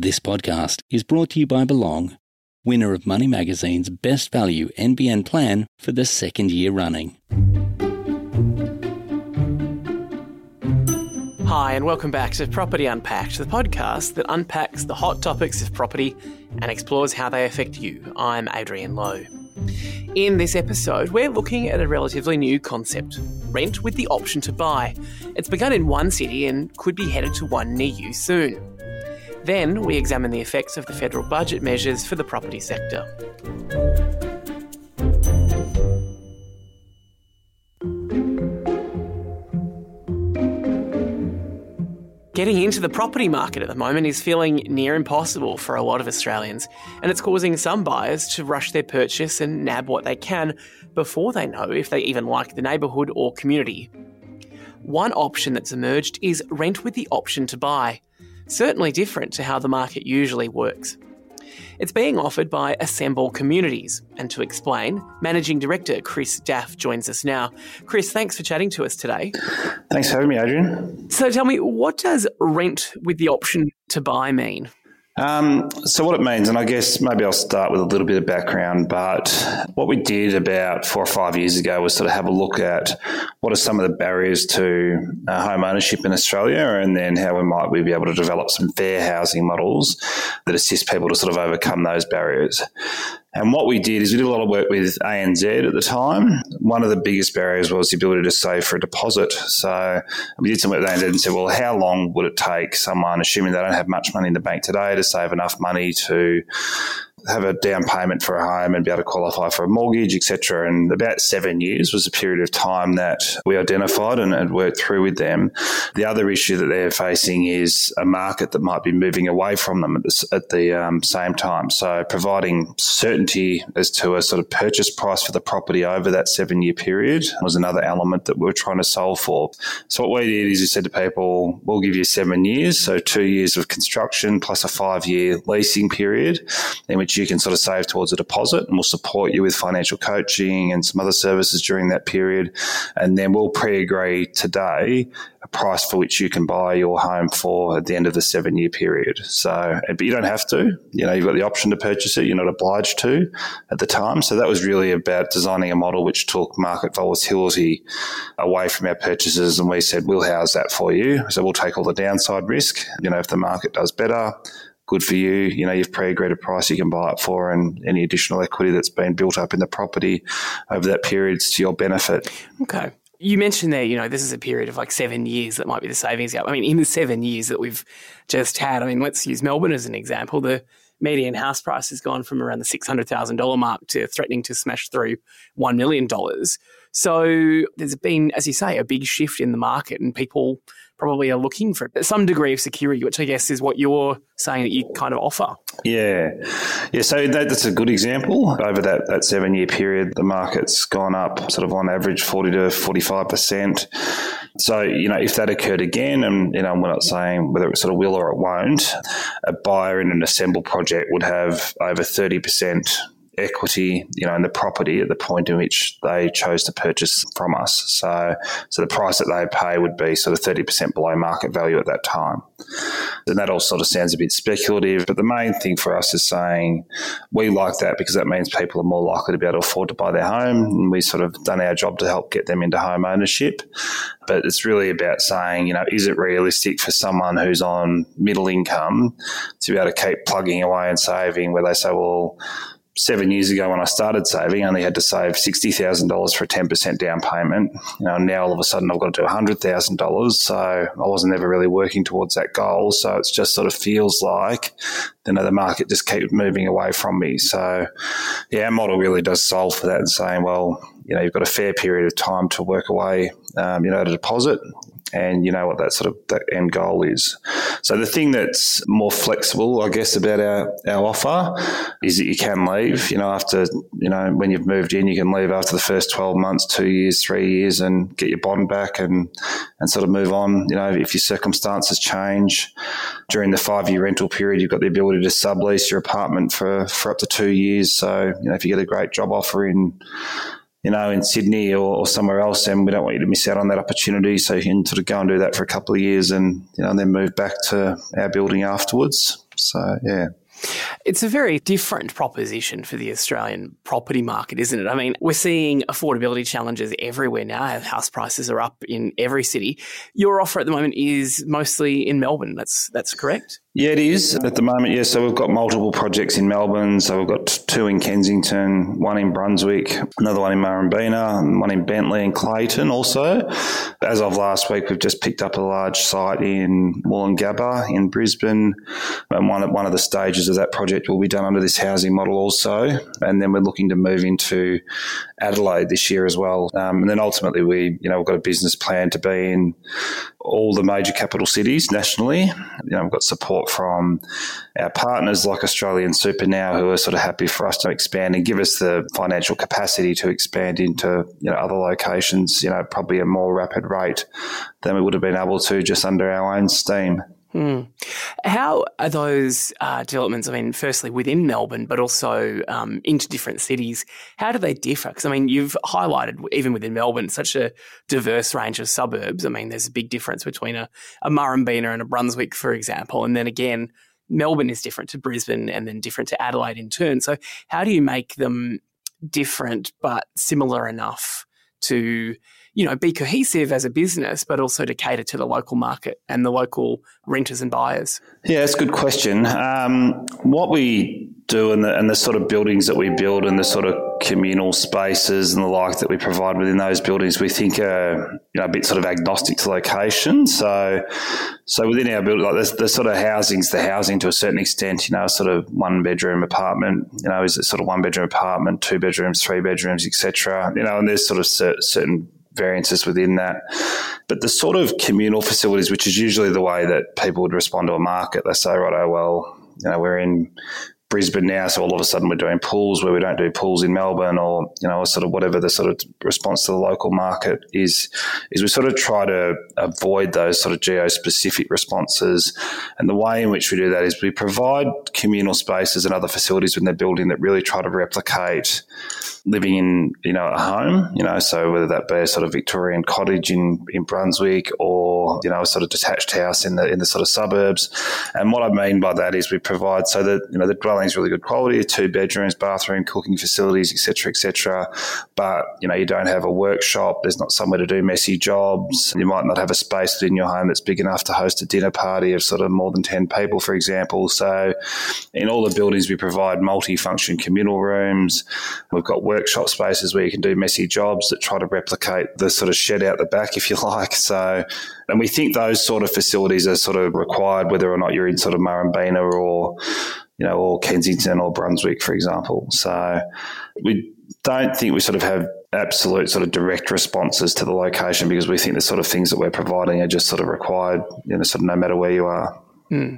This podcast is brought to you by Belong, winner of Money Magazine's Best Value NBN plan for the second year running. Hi, and welcome back to Property Unpacked, the podcast that unpacks the hot topics of property and explores how they affect you. I'm Adrian Lowe. In this episode, we're looking at a relatively new concept rent with the option to buy. It's begun in one city and could be headed to one near you soon. Then we examine the effects of the federal budget measures for the property sector. Getting into the property market at the moment is feeling near impossible for a lot of Australians, and it's causing some buyers to rush their purchase and nab what they can before they know if they even like the neighbourhood or community. One option that's emerged is rent with the option to buy certainly different to how the market usually works. It's being offered by Assemble Communities. And to explain, Managing Director Kris Daff joins us now. Kris, thanks for chatting to us today. Thanks for having me, Adrian. So tell me, what does rent with the option to buy mean? Um, so, what it means, and I guess maybe I'll start with a little bit of background, but what we did about four or five years ago was sort of have a look at what are some of the barriers to uh, home ownership in Australia, and then how we might we be able to develop some fair housing models that assist people to sort of overcome those barriers. And what we did is we did a lot of work with ANZ at the time. One of the biggest barriers was the ability to save for a deposit. So we did some work with ANZ and said, well, how long would it take someone, assuming they don't have much money in the bank today, to save enough money to have a down payment for a home and be able to qualify for a mortgage, etc. And about seven years was a period of time that we identified and, and, worked through with them. The other issue that they're facing is a market that might be moving away from them at the, at the um, same time. So providing certainty as to a sort of purchase price for the property over that seven year period was another element that we were trying to solve for. So what we did is we said to people, we'll give you seven years, so two years of construction plus a five year leasing period in which you can sort of save towards a deposit and we'll support you with financial coaching and some other services during that period. And then we'll pre agree today a price for which you can buy your home for at the end of the seven year period. So, but you don't have to, you know, you've got the option to purchase it. You're not obliged to at the time. So that was really about designing a model which took market volatility away from our purchases. And we said, we'll house that for you. So we'll take all the downside risk. You know, if the market does better, good for you. You know, you've pre-agreed a price you can buy it for, and any additional equity that's been built up in the property over that period is to your benefit. Okay. You mentioned there, you know, this is a period of like seven years that might be the savings gap. I mean, in the seven years that we've just had, I mean, let's use Melbourne as an example. The median house price has gone from around the $600,000 mark to threatening to smash through $1 million. So there's been, as you say, a big shift in the market and people probably are looking for some degree of security, which I guess is what you're saying that you kind of offer. Yeah. Yeah. So that, that's a good example. Over that, that seven year period, the market's gone up sort of on average 40 to 45%. So, you know, if that occurred again, and, you know, we're not saying whether it sort of will or it won't, a buyer in an assemble project would have over 30% equity, you know, in the property at the point in which they chose to purchase from us. So, so the price that they pay would be sort of 30% below market value at that time. And that all sort of sounds a bit speculative, but the main thing for us is saying we like that because that means people are more likely to be able to afford to buy their home. And we sort of done our job to help get them into home ownership. But it's really about saying, you know, is it realistic for someone who's on middle income to be able to keep plugging away and saving where they say, well, seven years ago when I started saving, I only had to save sixty thousand dollars for a ten percent down payment. You know, now all of a sudden I've got to do hundred thousand dollars. So I wasn't ever really working towards that goal. So it just sort of feels like you know the market just keeps moving away from me. So yeah, our model really does solve for that and saying, well, you know, you've got a fair period of time to work away, um, you know, at a deposit and you know what that sort of that end goal is. So the thing that's more flexible, I guess, about our, our offer is that you can leave. You know, after you know when you've moved in, you can leave after the first twelve months, two years, three years, and get your bond back and and sort of move on. You know, if your circumstances change during the five year rental period, you've got the ability to sublease your apartment for for up to two years. So you know, if you get a great job offer in you know, in Sydney or, or, somewhere else, and we don't want you to miss out on that opportunity. So you can sort of go and do that for a couple of years, and you know, and then move back to our building afterwards. So, yeah. It's a very different proposition for the Australian property market, isn't it? I mean, we're seeing affordability challenges everywhere now. House prices are up in every city. Your offer at the moment is mostly in Melbourne. That's that's correct. Yeah, it is at the moment. Yeah, so we've got multiple projects in Melbourne. So we've got two in Kensington, one in Brunswick, another one in Murrumbeena, one in Bentley and Clayton. Also, as of last week, we've just picked up a large site in Woolloongabba in Brisbane, and one at one of the stages of that project will be done under this housing model also. And then we're looking to move into Adelaide this year as well. Um, and then ultimately, we you know we've got a business plan to be in all the major capital cities nationally. You know, we've got support from our partners like Australian Super now, who are sort of happy for us to expand and give us the financial capacity to expand into you know other locations. You know, probably a more rapid rate than we would have been able to just under our own steam. Hmm. How are those uh, developments? I mean, firstly within Melbourne, but also um, into different cities. How do they differ? Because I mean, you've highlighted even within Melbourne such a diverse range of suburbs. I mean, there's a big difference between a, a Murrumbeena and a Brunswick, for example, and then again, Melbourne is different to Brisbane, and then different to Adelaide in turn. So, how do you make them different but similar enough to you know, be cohesive as a business, but also to cater to the local market and the local renters and buyers? Yeah, it's a good question. Um, what we do and the, and the sort of buildings that we build and the sort of communal spaces and the like that we provide within those buildings, we think are you know, a bit sort of agnostic to location. So, so within our building, like the, the sort of housing's the housing to a certain extent. You know, sort of one bedroom apartment. You know, is it sort of one bedroom apartment, two bedrooms, three bedrooms, etc. You know, and there's sort of certain variances within that. But the sort of communal facilities, which is usually the way that people would respond to a market, they say, right, oh, well, you know, we're in Brisbane now, so all of a sudden we're doing pools where we don't do pools in Melbourne, or you know, sort of whatever the sort of response to the local market is. Is we sort of try to avoid those sort of geo-specific responses, and the way in which we do that is we provide communal spaces and other facilities in the building that really try to replicate living in you know a home. You know, so whether that be a sort of Victorian cottage in in Brunswick or you know a sort of detached house in the in the sort of suburbs. And what I mean by that is we provide so that you know the dwelling's really good quality, two bedrooms, bathroom, cooking facilities, etc., etc. But you know you don't have a workshop. There's not somewhere to do messy jobs. You might not have a space within your home that's big enough to host a dinner party of sort of more than ten people, for example. So in all the buildings we provide multi-function communal rooms. We've got workshop spaces where you can do messy jobs that try to replicate the sort of shed out the back, if you like. So, and we think those sort of facilities are sort of required, whether or not you're in sort of Murrumbeena or, you know, or Kensington or Brunswick, for example. So, we don't think we sort of have absolute sort of direct responses to the location because we think the sort of things that we're providing are just sort of required, you know, sort of no matter where you are. Hmm.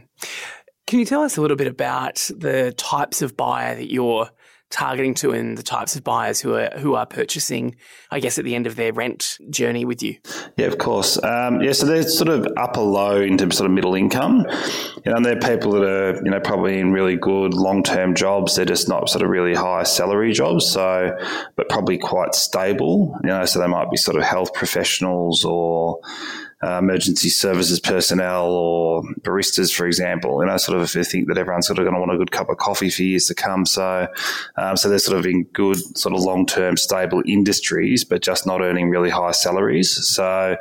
Can you tell us a little bit about the types of buyer that you're targeting to and the types of buyers who are who are purchasing, I guess, at the end of their rent journey with you? Yeah, of course. Um, yeah, so they're sort of upper low into sort of middle income. You know, they're people that are you know probably in really good long term jobs. They're just not sort of really high salary jobs. So, but probably quite stable. You know, so they might be sort of health professionals or uh, emergency services personnel or baristas, for example. You know, sort of if you think that everyone's sort of going to want a good cup of coffee for years to come. So, um, so they're sort of in good, sort of long term, stable industries, but just not earning really high salaries. So,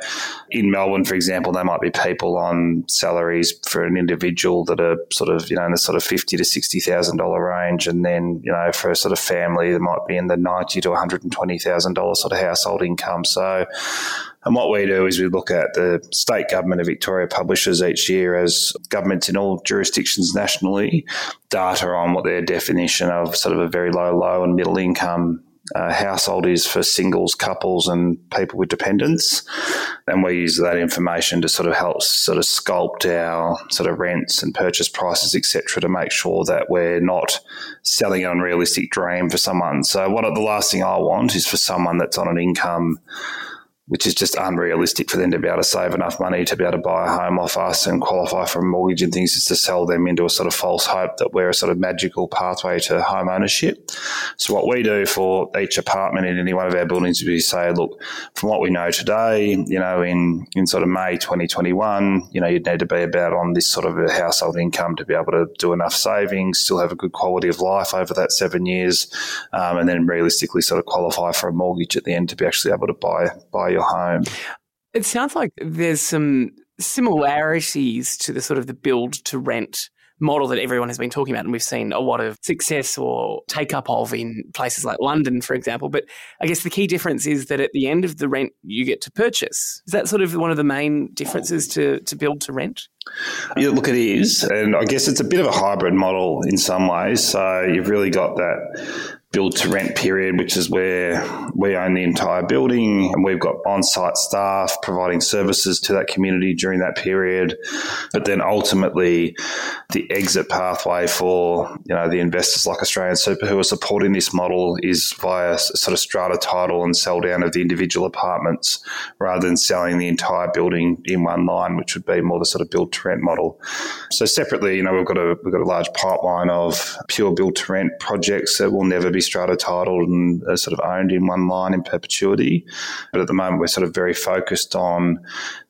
in Melbourne, for example, they might be people on salaries for an individual that are sort of you know in the sort of fifty to sixty thousand dollar range, and then you know for a sort of family, they might be in the ninety to one hundred and twenty thousand dollar sort of household income. So. And what we do is we look at the state government of Victoria publishes each year as governments in all jurisdictions nationally data on what their definition of sort of a very low, low and middle income uh, household is for singles, couples, and people with dependents. And we use that information to sort of help sort of sculpt our sort of rents and purchase prices, etc., to make sure that we're not selling an unrealistic dream for someone. So, what the last thing I want is for someone that's on an income which is just unrealistic for them to be able to save enough money to be able to buy a home off us and qualify for a mortgage and things, is to sell them into a sort of false hope that we're a sort of magical pathway to home ownership. So what we do for each apartment in any one of our buildings is we say, look, from what we know today, you know, in, in sort of May 2021, you know, you'd need to be about on this sort of a household income to be able to do enough savings, still have a good quality of life over that seven years, um, and then realistically sort of qualify for a mortgage at the end to be actually able to buy buy your home. It sounds like there's some similarities to the sort of the build to rent model that everyone has been talking about and we've seen a lot of success or take up of in places like London, for example. But I guess the key difference is that at the end of the rent, you get to purchase. Is that sort of one of the main differences to, to build to rent? Yeah, look, it is. And I guess it's a bit of a hybrid model in some ways. So you've really got that build to rent period, which is where we own the entire building and we've got on site staff providing services to that community during that period. But then ultimately, the exit pathway for you know the investors like Australian Super who are supporting this model is via sort of strata title and sell down of the individual apartments rather than selling the entire building in one line, which would be more the sort of build to rent model. So separately, you know, we've got a we've got a large pipeline of pure build to rent projects that will never be strata titled and uh, sort of owned in one line in perpetuity. But at the moment, we're sort of very focused on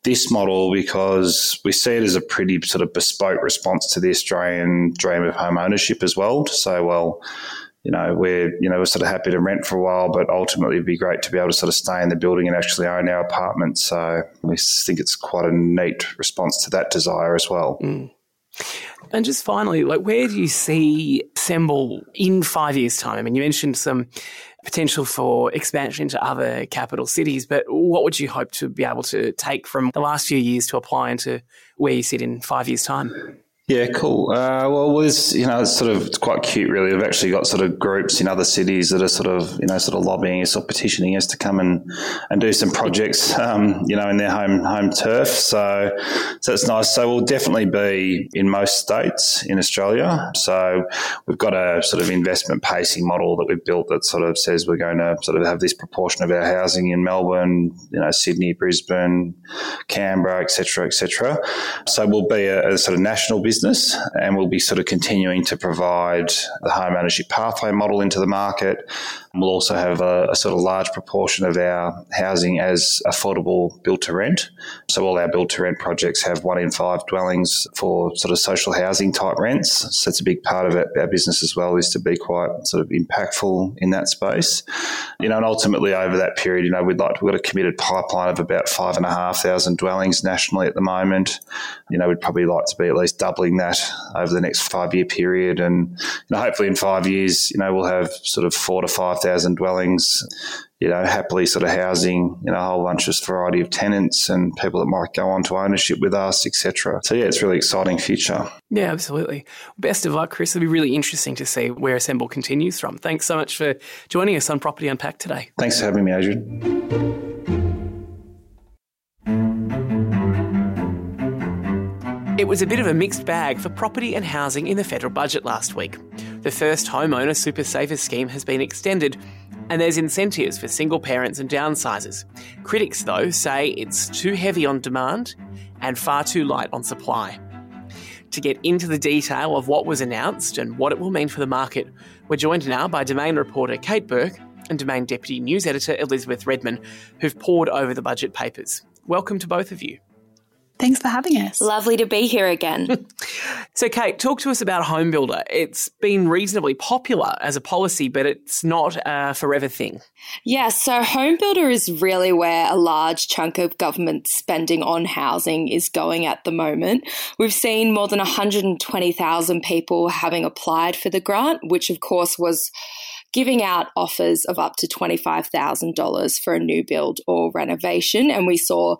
this model because we see it as a pretty sort of bespoke response to the Australian dream of home ownership as well. To say, well, you know, we're you know we're sort of happy to rent for a while, but ultimately it'd be great to be able to sort of stay in the building and actually own our apartment. So we think it's quite a neat response to that desire as well. Mm. And just finally, like where do you see Semble in five years' time? I mean, you mentioned some potential for expansion into other capital cities, but what would you hope to be able to take from the last few years to apply into where you sit in five years' time? Yeah, cool. Uh, well, was you know, it's sort of it's quite cute, really. We've actually got sort of groups in other cities that are sort of you know sort of lobbying us or petitioning us to come and, and do some projects, um, you know, in their home home turf. So so it's nice. So we'll definitely be in most states in Australia. So we've got a sort of investment pacing model that we've built that sort of says we're going to sort of have this proportion of our housing in Melbourne, you know, Sydney, Brisbane, Canberra, etc., etc. So we'll be a, a sort of national business business, and we'll be sort of continuing to provide the home ownership pathway model into the market. We'll also have a, a sort of large proportion of our housing as affordable built to rent. So all our built to rent projects have one in five dwellings for sort of social housing type rents. So it's a big part of our business as well is to be quite sort of impactful in that space. You know, and ultimately over that period, you know, we'd like we've got a committed pipeline of about five and a half thousand dwellings nationally at the moment. You know, we'd probably like to be at least doubling that over the next five year period. And you know, hopefully in five years, you know, we'll have sort of four to 5,000 dwellings, you know, happily sort of housing, you know, a whole bunch of variety of tenants and people that might go on to ownership with us, etc. So yeah, it's really exciting future. Yeah, absolutely. Best of luck, Kris. It'll be really interesting to see where Assemble continues from. Thanks so much for joining us on Property Unpacked today. Thanks for having me, Adrian. It was a bit of a mixed bag for property and housing in the federal budget last week. The first homeowner super saver scheme has been extended, and there's incentives for single parents and downsizers. Critics, though, say it's too heavy on demand and far too light on supply. To get into the detail of what was announced and what it will mean for the market, we're joined now by Domain reporter Kate Burke and Domain deputy news editor Elizabeth Redman, who've pored over the budget papers. Welcome to both of you. Thanks for having us. Lovely to be here again. so, Kate, talk to us about Home Builder. It's been reasonably popular as a policy, but it's not a forever thing. Yeah, so Home Builder is really where a large chunk of government spending on housing is going at the moment. We've seen more than 120,000 people having applied for the grant, which of course was giving out offers of up to $25,000 for a new build or renovation. And we saw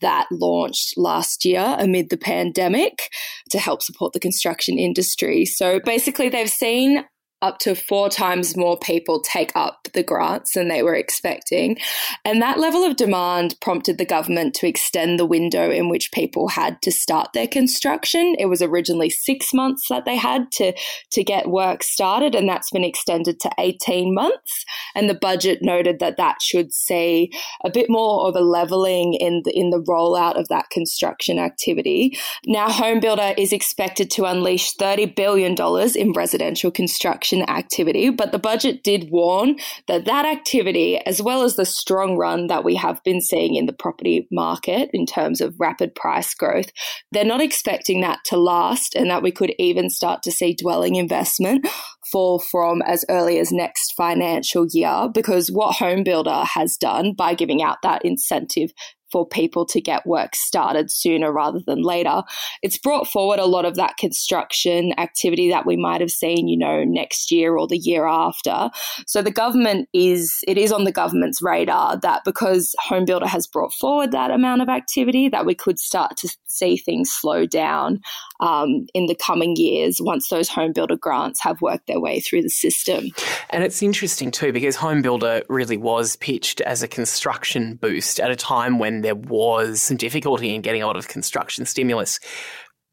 that launched last year amid the pandemic to help support the construction industry. So basically, they've seen up to four times more people take up the grants than they were expecting. And that level of demand prompted the government to extend the window in which people had to start their construction. It was originally six months that they had to, to get work started, and that's been extended to 18 months. And the budget noted that that should see a bit more of a leveling in the, in the rollout of that construction activity. Now, HomeBuilder is expected to unleash $30 billion in residential construction activity, but the budget did warn that that activity, as well as the strong run that we have been seeing in the property market in terms of rapid price growth, they're not expecting that to last and that we could even start to see dwelling investment fall from as early as next financial year because what HomeBuilder has done by giving out that incentive for people to get work started sooner rather than later. It's brought forward a lot of that construction activity that we might have seen, you know, next year or the year after. So the government is, it is on the government's radar that because HomeBuilder has brought forward that amount of activity, that we could start to see things slow down um, in the coming years once those HomeBuilder grants have worked their way through the system. And it's interesting too because HomeBuilder really was pitched as a construction boost at a time when there was some difficulty in getting a lot of construction stimulus.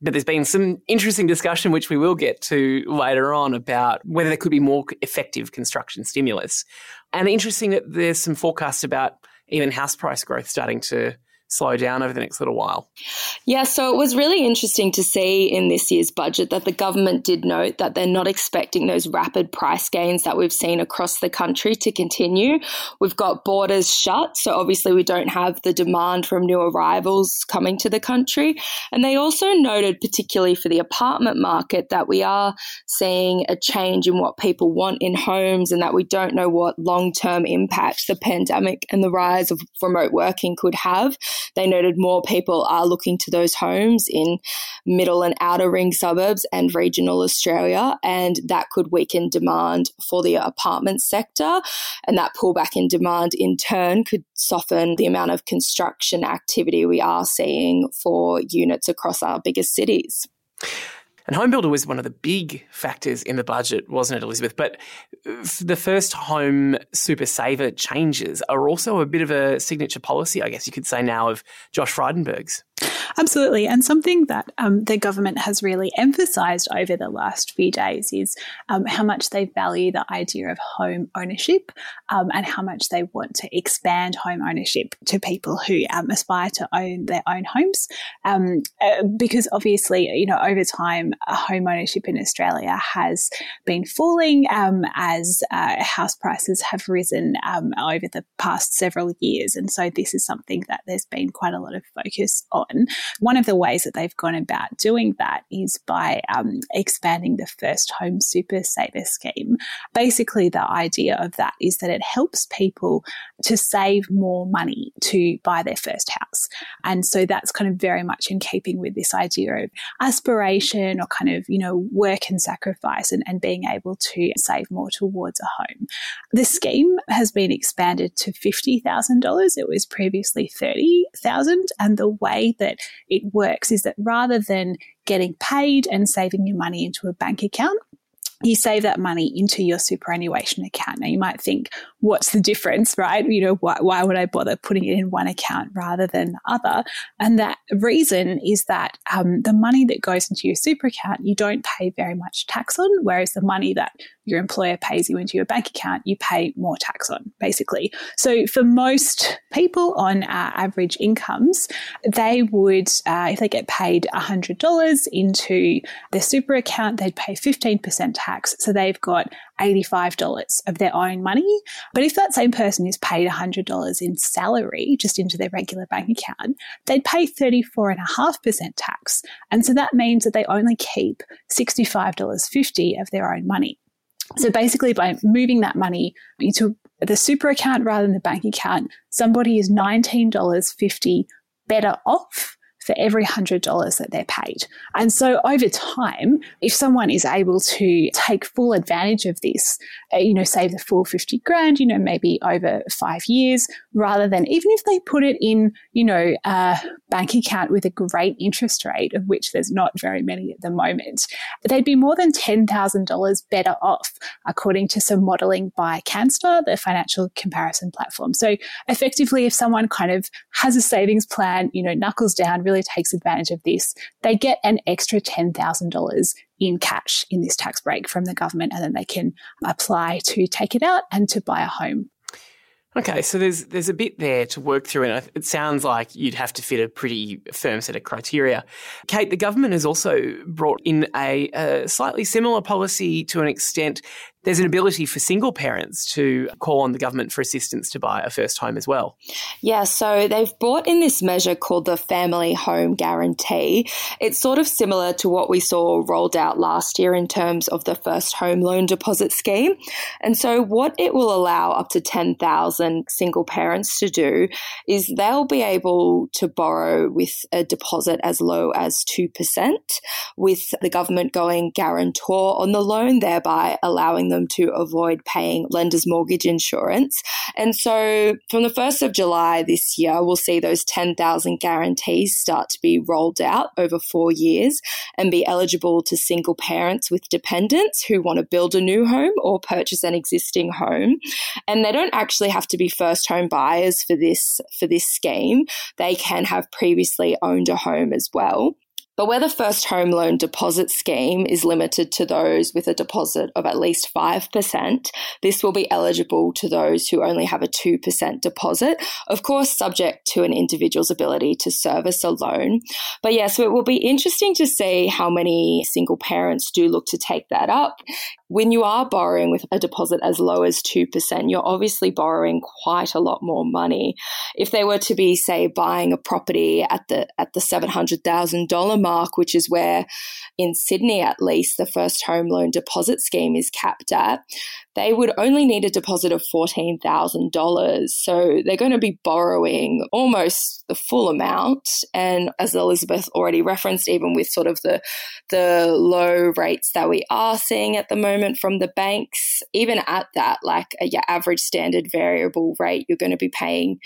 But there's been some interesting discussion, which we will get to later on, about whether there could be more effective construction stimulus. And interesting that there's some forecasts about even house price growth starting to slow down over the next little while. Yeah, so it was really interesting to see in this year's budget that the government did note that they're not expecting those rapid price gains that we've seen across the country to continue. We've got borders shut, so obviously we don't have the demand from new arrivals coming to the country. And they also noted, particularly for the apartment market, that we are seeing a change in what people want in homes and that we don't know what long term impact the pandemic and the rise of remote working could have. They noted more people are looking to those homes in middle and outer ring suburbs and regional Australia, and that could weaken demand for the apartment sector. And that pullback in demand in turn could soften the amount of construction activity we are seeing for units across our biggest cities. And HomeBuilder was one of the big factors in the budget, wasn't it, Elizabeth? But uh, the first home super saver changes are also a bit of a signature policy, I guess you could say now, of Josh Frydenberg's. Absolutely. And something that um, the government has really emphasised over the last few days is um, how much they value the idea of home ownership um, and how much they want to expand home ownership to people who um, aspire to own their own homes. Um, uh, because obviously, you know, over time, home ownership in Australia has been falling um, as uh, house prices have risen over the past several years. And so this is something that there's been quite a lot of focus on. One of the ways that they've gone about doing that is by um, expanding the First Home Super Saver scheme. Basically, the idea of that is that it helps people to save more money to buy their first house. And so that's kind of very much in keeping with this idea of aspiration or kind of, you know, work and sacrifice and, and being able to save more towards a home. The scheme has been expanded to $50,000. It was previously 30,000 and the way that it works is that rather than getting paid and saving your money into a bank account, you save that money into your superannuation account. Now you might think, what's the difference, right? You know, why, why would I bother putting it in one account rather than the other? And that reason is that um, the money that goes into your super account, you don't pay very much tax on, whereas the money that your employer pays you into your bank account, you pay more tax on, basically. So for most people on uh, average incomes, they would, uh, if they get paid $100 into their super account, they'd pay 15% tax. So they've got $85 of their own money. But if that same person is paid $100 in salary just into their regular bank account, they'd pay 34.5% tax. And so that means that they only keep $65.50 of their own money. So basically, by moving that money into the super account rather than the bank account, somebody is $19.50 better off for every $100 that they're paid. And so over time, if someone is able to take full advantage of this, uh, you know, save the full 50 grand, you know, maybe over five years, rather than even if they put it in, you know, a bank account with a great interest rate, of which there's not very many at the moment, they'd be more than $10,000 better off, according to some modeling by Canstar, the financial comparison platform. So effectively, if someone kind of has a savings plan, you know, knuckles down, really takes advantage of this, they get an extra $10,000 in cash in this tax break from the government, and then they can apply to take it out and to buy a home. Okay, so there's there's a bit there to work through, and it sounds like you'd have to fit a pretty firm set of criteria. Kate, the government has also brought in a, a slightly similar policy to an extent there's an ability for single parents to call on the government for assistance to buy a first home as well. Yeah, so they've brought in this measure called the Family Home Guarantee. It's sort of similar to what we saw rolled out last year in terms of the first home loan deposit scheme. And so, what it will allow up to 10,000 single parents to do is they'll be able to borrow with a deposit as low as 2%, with the government going guarantor on the loan, thereby allowing them to avoid paying lender's mortgage insurance. And so from the 1st of July this year, we'll see those 10,000 guarantees start to be rolled out over four years and be eligible to single parents with dependents who want to build a new home or purchase an existing home. And they don't actually have to be first home buyers for this, for this scheme. They can have previously owned a home as well. But where the first home loan deposit scheme is limited to those with a deposit of at least 5%, this will be eligible to those who only have a 2% deposit, of course, subject to an individual's ability to service a loan. But yeah, so it will be interesting to see how many single parents do look to take that up when you are borrowing with a deposit as low as 2%, you're obviously borrowing quite a lot more money. If they were to be, say, buying a property at the, at the $700,000 mark, which is where in Sydney, at least, the first home loan deposit scheme is capped at, they would only need a deposit of $14,000. So they're going to be borrowing almost the full amount. And as Elizabeth already referenced, even with sort of the, the low rates that we are seeing at the moment from the banks, even at that, like your average standard variable rate, you're going to be paying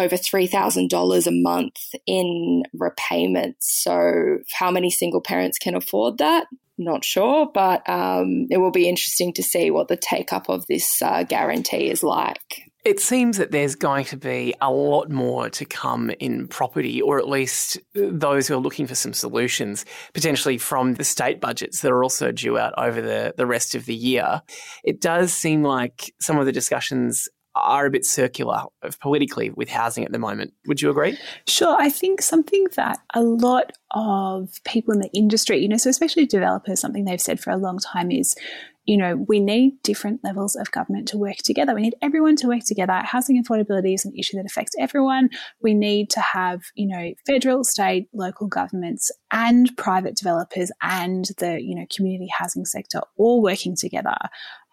over $3,000 a month in repayments. So, how many single parents can afford that? Not sure, but um, it will be interesting to see what the take up of this uh, guarantee is like. It seems that there's going to be a lot more to come in property, or at least those who are looking for some solutions, potentially from the state budgets that are also due out over the, the rest of the year. It does seem like some of the discussions are a bit circular politically with housing at the moment. Would you agree? Sure. I think something that a lot of people in the industry, you know, so especially developers, something they've said for a long time is you know, we need different levels of government to work together. We need everyone to work together. Housing affordability is an issue that affects everyone. We need to have, you know, federal, state, local governments and private developers and the, you know, community housing sector all working together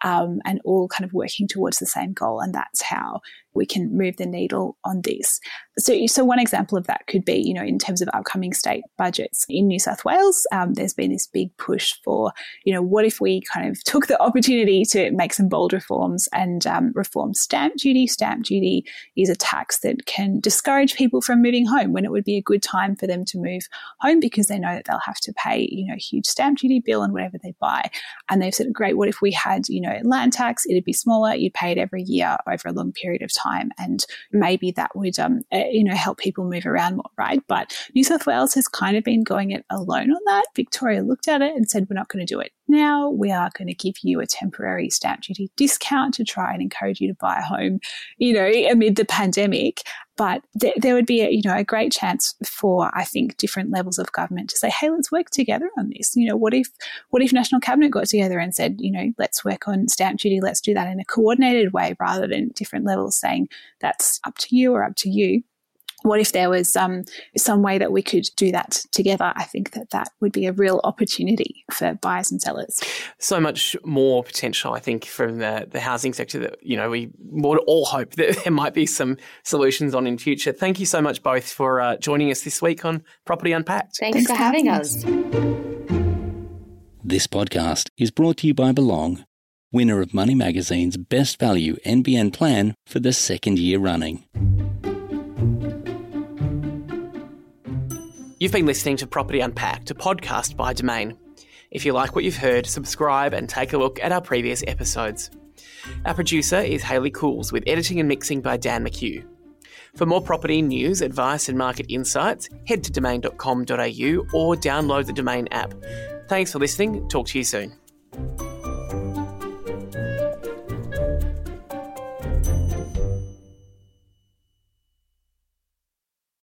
um, and all kind of working towards the same goal. And that's how we can move the needle on this. So, so one example of that could be, you know, in terms of upcoming state budgets in New South Wales, um, there's been this big push for, you know, what if we kind of took the opportunity to make some bold reforms and um, reform stamp duty? Stamp duty is a tax that can discourage people from moving home when it would be a good time for them to move home because they know that they'll have to pay, you know, huge stamp duty bill on whatever they buy. And they've said, great, what if we had, you know, land tax? It'd be smaller. You'd pay it every year over a long period of time. And maybe that would, um, uh, you know, help people move around more, right? But New South Wales has kind of been going it alone on that. Victoria looked at it and said, we're not going to do it now. We are going to give you a temporary stamp duty discount to try and encourage you to buy a home, you know, amid the pandemic. But th- there would be a, you know, a great chance for, I think, different levels of government to say, hey, let's work together on this. You know, what if, what if National Cabinet got together and said, you know, let's work on stamp duty, let's do that in a coordinated way rather than different levels saying that's up to you or up to you what if there was um, some way that we could do that together? I think that that would be a real opportunity for buyers and sellers. So much more potential, I think, from the, the housing sector that, you know, we would all hope that there might be some solutions on in future. Thank you so much both for uh, joining us this week on Property Unpacked. Thanks, Thanks for having us. This podcast is brought to you by Belong, winner of Money Magazine's Best Value NBN plan for the second year running. You've been listening to Property Unpacked, a podcast by Domain. If you like what you've heard, subscribe and take a look at our previous episodes. Our producer is Hayley Cools, with editing and mixing by Dan McHugh. For more property news, advice, and market insights, head to domain.com.au or download the Domain app. Thanks for listening. Talk to you soon.